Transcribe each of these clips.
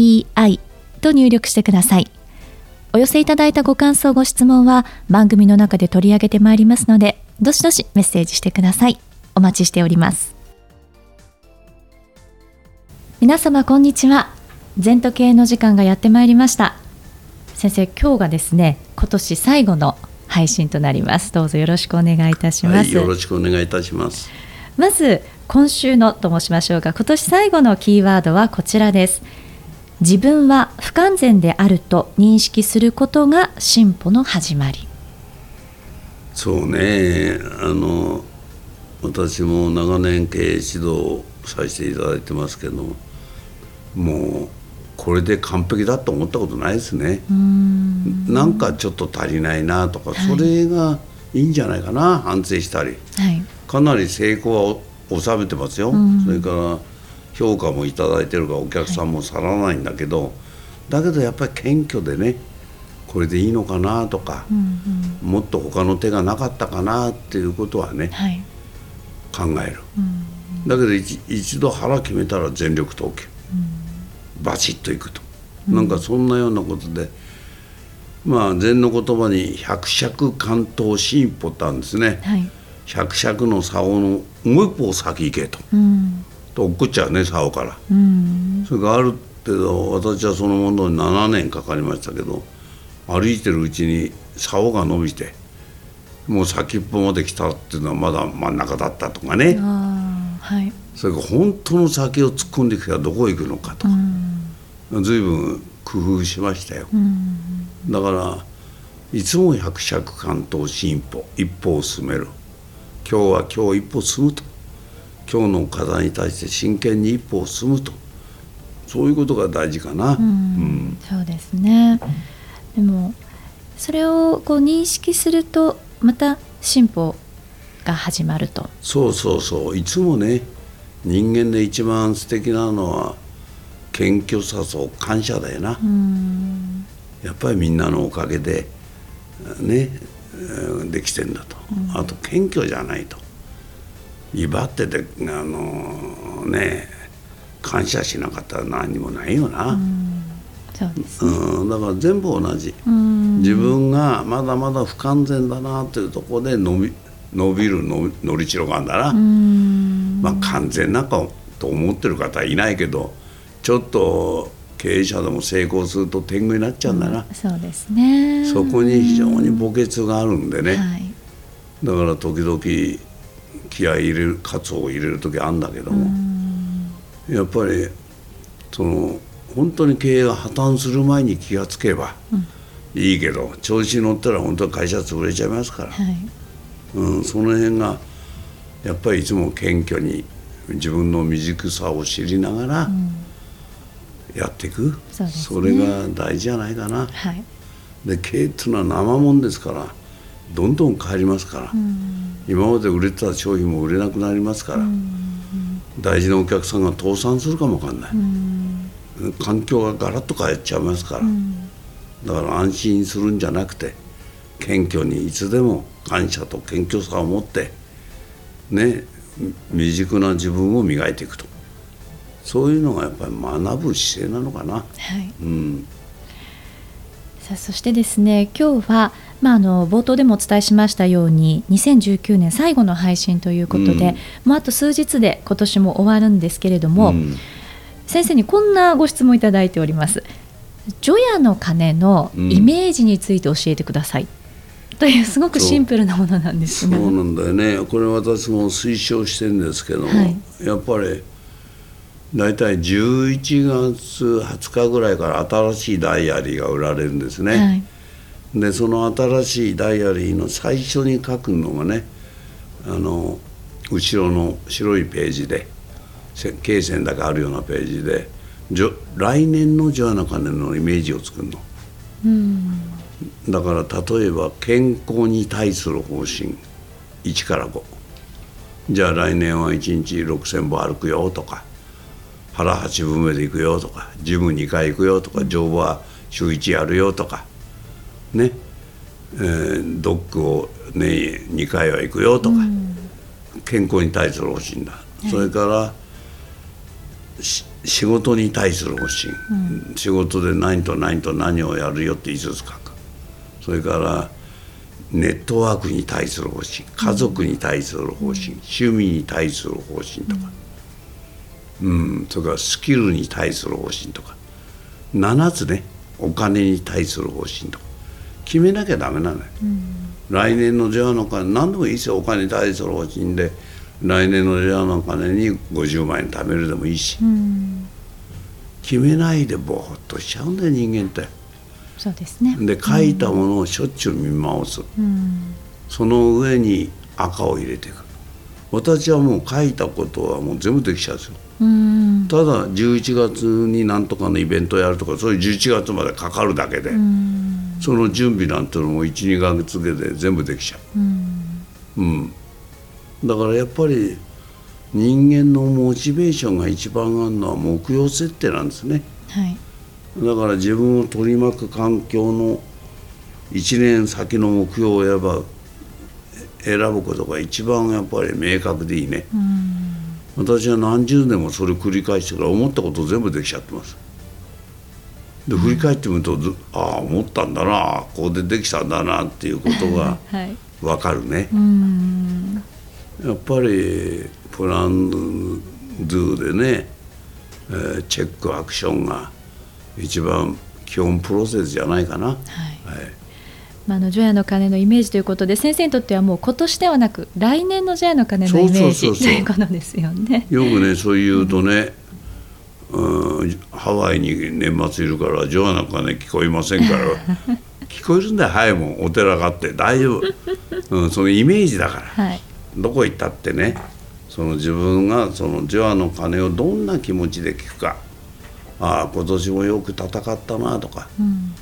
ZENTOKEIEI と入力してください。お寄せいただいたご感想、ご質問は番組の中で取り上げてまいりますので、どしどしメッセージしてください。お待ちしております。皆様こんにちは。全時計の時間がやってまいりました。先生、今日がですね、今年最後の配信となります。どうぞよろしくお願いいたします。はい、よろしくお願いいたします。まず今週のと申しましょうか今年最後のキーワードはこちらです自分は不完全であると認識することが進歩の始まり。そうね。あの私も長年経営指導させていただいてますけどもうこれで完璧だと思ったことないですね。なんかちょっと足りないなとか、はい、それがいいんじゃないかな。反省したり、はい、かなり成功は収めてますよ、うん、それから評価も頂いてるからお客さんも去らないんだけど、はい、だけどやっぱり謙虚でねこれでいいのかなとか、うんうん、もっと他の手がなかったかなっていうことはね、はい、考える、うん、だけど一度腹決めたら全力投球、うん、バチッといくと、うん、なんかそんなようなことでまあ禅の言葉に「百尺関東進歩」ってあるんですね。はい。百尺の竿のもう一歩先行けと、うん、と落っこっちゃうね竿から、うん、それがある程度私はそのものに7年かかりましたけど歩いてるうちに竿が伸びてもう先っぽまで来たっていうのはまだ真ん中だったとかね、はい、それから本当の先を突っ込んでいくからどこへ行くのかとか、うん、随分工夫しましたよ、うん、だからいつも百尺関東進歩一歩を進める。今日は今日一歩進むと今日の課題に対して真剣に一歩を進むと。そういうことが大事かな。うん、うん、そうですね。でもそれをこう認識するとまた進歩が始まると。そうそうそう。いつもね人間で一番素敵なのは謙虚さと感謝だよな、やっぱりみんなのおかげでねできてんだと、うん、あと謙虚じゃないと威張っててあのね感謝しなかったら何にもないよな、うん。そうですね、うん、だから全部同じ、自分がまだまだ不完全だなというところで伸び伸びるの乗り代があるんだな、まあ完全なかと思ってる方はいないけどちょっと経営者でも成功すると天狗になっちゃうんだな、うん、そうですね。そこに非常に墓穴があるんでね、はい、だから時々気合い入れるカツを入れる時あるんだけども、やっぱりその本当に経営が破綻する前に気がつけばいいけど、調子に乗ったら本当は会社潰れちゃいますから、はい、うん、その辺がやっぱりいつも謙虚に自分の未熟さを知りながら、うん。やっていく。そ,、ね、それが大事じゃないかな。はい、で経営っていうのは生もんですからどんどん変わりますから、今まで売れてた商品も売れなくなりますから、大事なお客さんが倒産するかもわかんない、環境がガラッと変えちゃいますから、だから安心するんじゃなくて謙虚にいつでも感謝と謙虚さを持ってね未熟な自分を磨いていくと。そういうのがやっぱり学ぶ姿勢なのかな。はい、うんさあそしてですね今日は、まあ、あの冒頭でもお伝えしましたように2019年最後の配信ということで、うん、もうあと数日で今年も終わるんですけれども、うん、先生にこんなご質問いただいております。除夜の鐘のイメージについて教えてください、うん、というすごくシンプルなものなんですがそうなんだよね。これ私も推奨してるんですけども、はい、やっぱり大体11月20日ぐらいから新しいダイアリーが売られるんですね、はい、でその新しいダイアリーの最初に書くのがねあの後ろの白いページで罫線だけあるようなページで来年の除夜の鐘のイメージを作るの。うん。だから例えば健康に対する方針。1から5じゃあ来年は1日6,000歩歩くよとか腹8分目で行くよとかジム2回行くよとか乗馬は週1やるよとかね、えードッグを年2回は行くよとか、健康に対する方針だ、それからし仕事に対する方針、仕事で何と何と何をやるよって5つ書くそれからネットワークに対する方針。家族に対する方針、趣味に対する方針とか、うん、それからスキルに対する方針とか。7つね。お金に対する方針とか決めなきゃダメなのよ、来年の除夜の鐘何でもいいですよ。お金に対する方針で。来年の除夜の鐘に50万円貯めるでもいいし、うん決めないでぼーっとしちゃうんだよ人間って。そうですね。で書いたものをしょっちゅう見回す、うんその上に赤を入れていく。私はもう書いたことはもう全部できちゃうんですよ。うん。ただ11月になんとかのイベントやるとかそういう11月までかかるだけで、うんその準備なんていうのも12ヶ月でで全部できちゃう。ん。う、うん、だからやっぱり人間のモチベーションが一番あるのは目標設定なんですね。はい。だから自分を取り巻く環境の1年先の目標をやば選ぶことが一番やっぱり明確でいいね。うん。私は何十年もそれを繰り返してから思ったこと全部できちゃってますで振り返ってみるとずああ思ったんだなここでできたんだなっていうことが はい。分かるね。うん。やっぱりプランドゥでね、えーチェックアクションが一番基本プロセスじゃないかな、はい。まあ、あの除夜の鐘のイメージということで先生にとってはもう今年ではなく来年の除夜の鐘のイメージということですよね。よくねそう言うとね、うん、ハワイに年末いるから除夜の鐘聞こえませんから。聞こえるんだよ早いも。んお寺があって大丈夫、うん、そのイメージだから。はい、どこ行ったってねその自分がその除夜の鐘をどんな気持ちで聞くか。ああ今年もよく戦ったなとか、うん。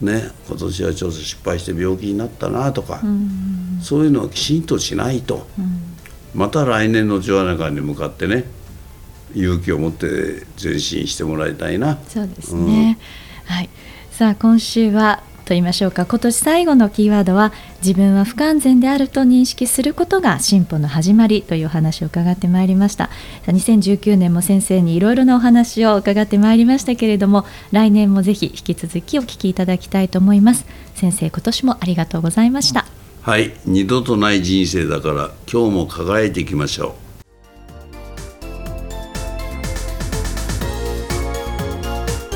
ね今年はちょっと失敗して病気になったなとか、うんそういうのをきちんとしないと、また来年の除夜の鐘に向かってね勇気を持って前進してもらいたいな。そうですね、はい、さあ今週はと言いましょうか。今年最後のキーワードは自分は不完全であると認識することが進歩の始まりというお話を伺ってまいりました。さあ2019年も先生にいろいろなお話を伺ってまいりましたけれども来年もぜひ引き続きお聞きいただきたいと思います。先生今年もありがとうございました。はい。二度とない人生だから今日も輝いていきましょ